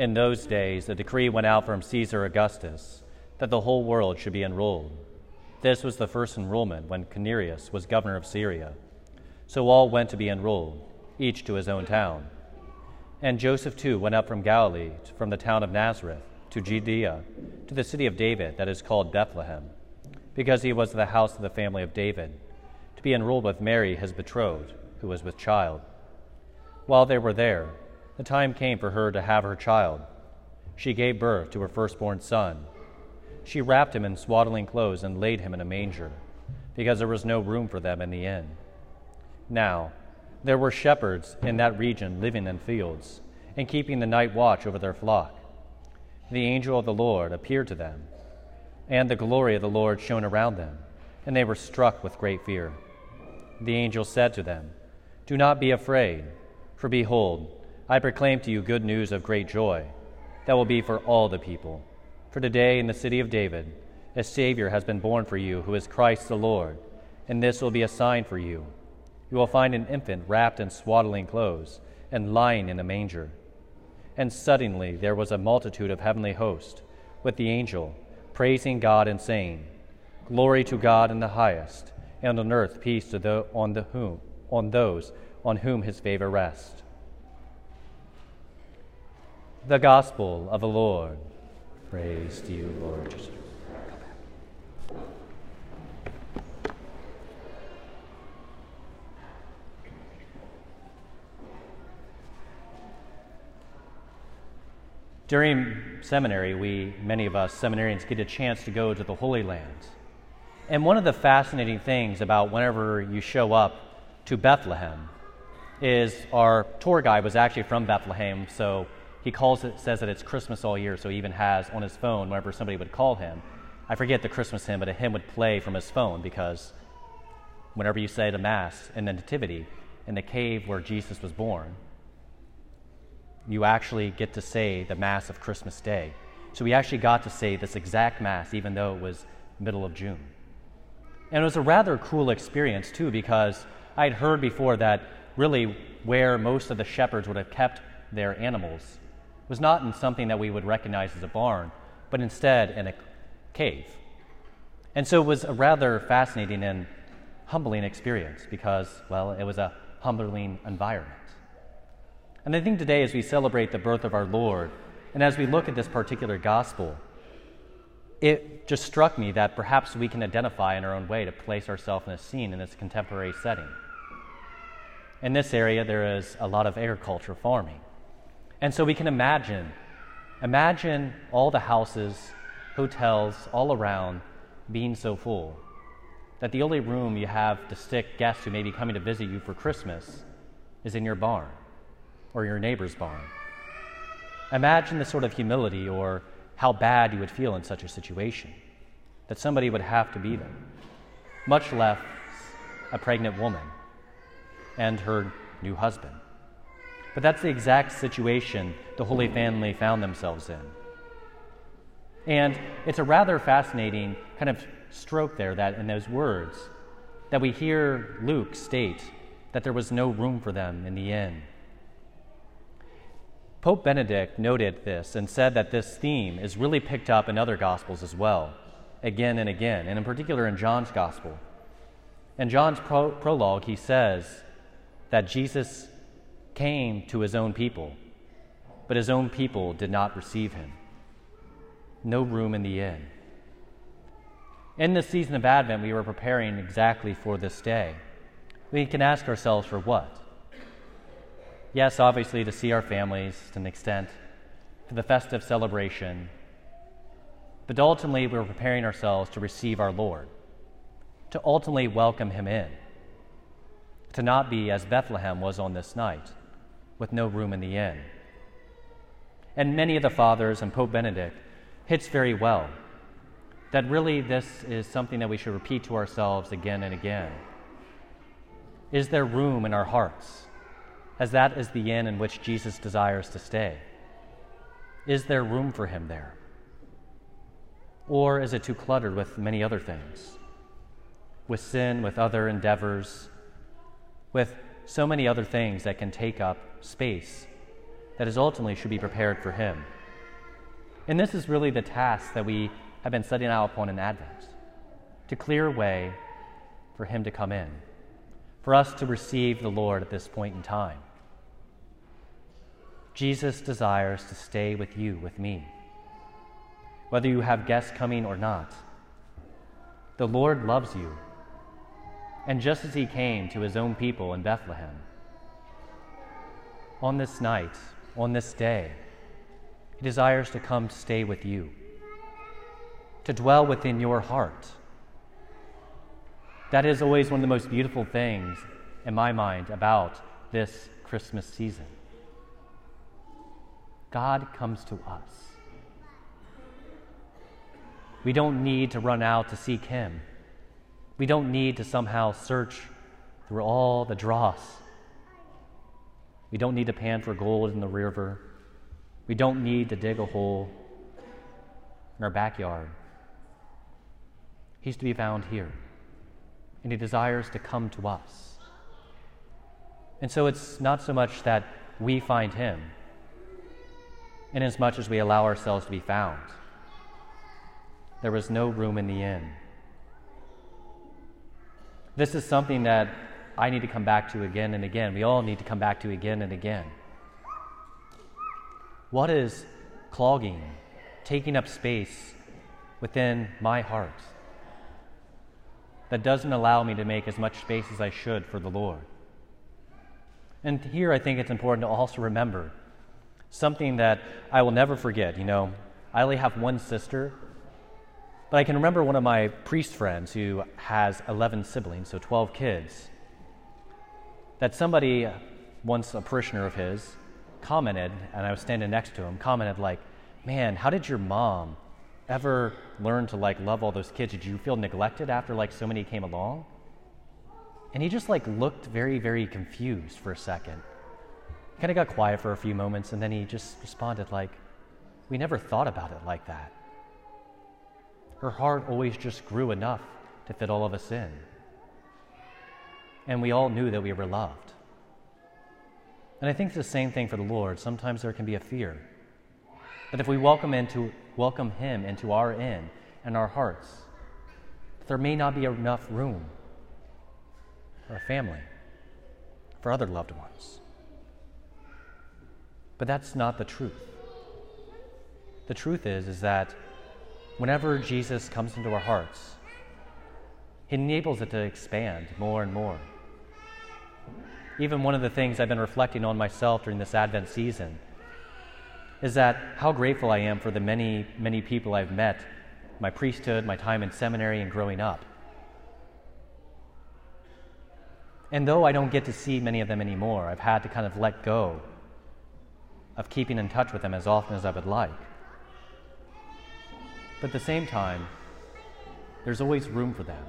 In those days, a decree went out from Caesar Augustus that the whole world should be enrolled. This was the first enrollment when Quirinius was governor of Syria. So all went to be enrolled, each to his own town. And Joseph too went up from Galilee, from the town of Nazareth, to Judea, to the city of David that is called Bethlehem, because he was of the house of the family of David, to be enrolled with Mary, his betrothed, who was with child. While they were there, the time came for her to have her child. She gave birth to her firstborn son. She wrapped him in swaddling clothes and laid him in a manger, because there was no room for them in the inn. Now, there were shepherds in that region living in fields and keeping the night watch over their flock. The angel of the Lord appeared to them, and the glory of the Lord shone around them, and they were struck with great fear. The angel said to them, Do not be afraid, for behold, I proclaim to you good news of great joy that will be for all the people. For today in the city of David, a Savior has been born for you, who is Christ the Lord, and this will be a sign for you. You will find an infant wrapped in swaddling clothes and lying in a manger. And suddenly there was a multitude of heavenly hosts with the angel, praising God and saying, Glory to God in the highest, and on earth peace to the, on, the whom, on those on whom his favor rests. The Gospel of the Lord. Praise to you, Lord Jesus. During seminary, we, many of us seminarians, get a chance to go to the Holy Land. And one of the fascinating things about whenever you show up to Bethlehem is our tour guide was actually from Bethlehem, so he calls it, says that it's Christmas all year, so he even has on his phone, whenever somebody would call him, I forget the Christmas hymn, but a hymn would play from his phone because whenever you say the Mass in the Nativity, in the cave where Jesus was born, you actually get to say the Mass of Christmas Day. So we actually got to say this exact Mass, even though it was middle of June. And it was a rather cool experience, too, because I'd heard before that really where most of the shepherds would have kept their animals was not in something that we would recognize as a barn, but instead in a cave. And so it was a rather fascinating and humbling experience because, well, it was a humbling environment. And I think today, as we celebrate the birth of our Lord, and as we look at this particular gospel, it just struck me that perhaps we can identify in our own way to place ourselves in a scene in this contemporary setting. In this area, there is a lot of agriculture farming. And so we can imagine, imagine all the houses, hotels all around being so full that the only room you have to stick guests who may be coming to visit you for Christmas is in your barn or your neighbor's barn. Imagine the sort of humility or how bad you would feel in such a situation that somebody would have to be there, much less a pregnant woman and her new husband. But that's the exact situation the Holy Family found themselves in. And it's a rather fascinating kind of stroke there that in those words that we hear Luke state that there was no room for them in the inn. Pope Benedict noted this and said that this theme is really picked up in other Gospels as well, again and again, and in particular in John's Gospel. In John's pro- prologue, he says that Jesus came to his own people, but his own people did not receive him. No room in the inn. In this season of Advent, we were preparing exactly for this day. We can ask ourselves for what? Yes, obviously, to see our families to an extent, for the festive celebration, but ultimately, we were preparing ourselves to receive our Lord, to ultimately welcome him in, to not be as Bethlehem was on this night with no room in the inn. And many of the fathers and Pope Benedict hits very well that really this is something that we should repeat to ourselves again and again. Is there room in our hearts, as that is the inn in which Jesus desires to stay? Is there room for him there? Or is it too cluttered with many other things? With sin, with other endeavors, with so many other things that can take up space that is ultimately should be prepared for him. And this is really the task that we have been setting out upon in Advent to clear a way for him to come in, for us to receive the Lord at this point in time. Jesus desires to stay with you, with me, whether you have guests coming or not. The Lord loves you. And just as he came to his own people in Bethlehem, on this night, on this day, he desires to come to stay with you, to dwell within your heart. That is always one of the most beautiful things in my mind about this Christmas season. God comes to us. We don't need to run out to seek Him. We don't need to somehow search through all the dross. We don't need to pan for gold in the river. We don't need to dig a hole in our backyard. He's to be found here, and He desires to come to us. And so it's not so much that we find Him, in as much as we allow ourselves to be found. There was no room in the inn. This is something that I need to come back to again and again. We all need to come back to again and again. What is clogging, taking up space within my heart that doesn't allow me to make as much space as I should for the Lord? And here I think it's important to also remember something that I will never forget. You know, I only have one sister, but I can remember one of my priest friends who has 11 siblings, so 12 kids, that somebody, uh, once a parishioner of his, commented, and I was standing next to him, commented, like, man, how did your mom ever learn to like love all those kids? Did you feel neglected after like so many came along? And he just like looked very, very confused for a second. Kind of got quiet for a few moments, and then he just responded like, we never thought about it like that her heart always just grew enough to fit all of us in. And we all knew that we were loved. And I think it's the same thing for the Lord. Sometimes there can be a fear that if we welcome into welcome Him into our inn and our hearts, there may not be enough room for a family, for other loved ones. But that's not the truth. The truth is, is that whenever Jesus comes into our hearts, He enables it to expand more and more. Even one of the things I've been reflecting on myself during this Advent season is that how grateful I am for the many, many people I've met, my priesthood, my time in seminary, and growing up. And though I don't get to see many of them anymore, I've had to kind of let go of keeping in touch with them as often as I would like. But at the same time, there's always room for them.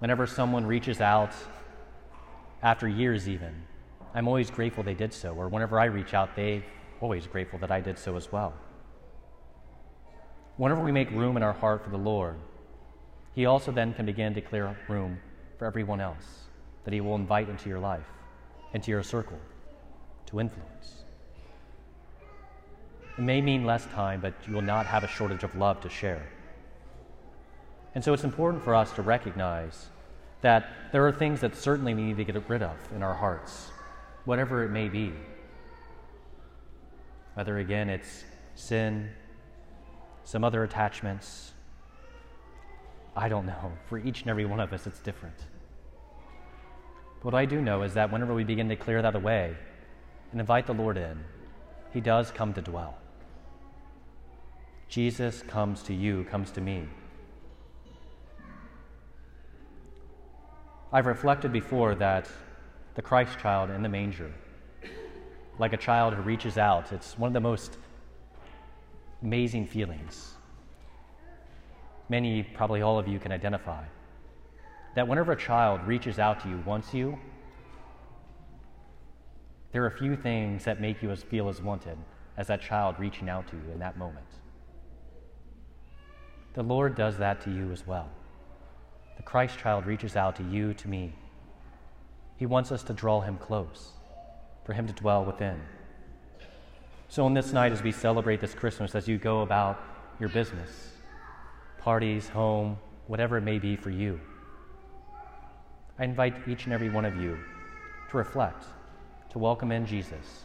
Whenever someone reaches out, after years even, I'm always grateful they did so. Or whenever I reach out, they're always grateful that I did so as well. Whenever we make room in our heart for the Lord, He also then can begin to clear room for everyone else that He will invite into your life, into your circle, to influence. It may mean less time, but you will not have a shortage of love to share. And so it's important for us to recognize that there are things that certainly we need to get rid of in our hearts, whatever it may be. Whether, again, it's sin, some other attachments, I don't know. For each and every one of us, it's different. What I do know is that whenever we begin to clear that away and invite the Lord in, He does come to dwell. Jesus comes to you, comes to me. I've reflected before that the Christ child in the manger, like a child who reaches out, it's one of the most amazing feelings. Many, probably all of you, can identify that whenever a child reaches out to you, wants you, there are a few things that make you as feel as wanted as that child reaching out to you in that moment. The Lord does that to you as well. The Christ child reaches out to you, to me. He wants us to draw him close, for him to dwell within. So, on this night, as we celebrate this Christmas, as you go about your business, parties, home, whatever it may be for you, I invite each and every one of you to reflect, to welcome in Jesus,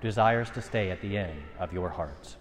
desires to stay at the end of your hearts.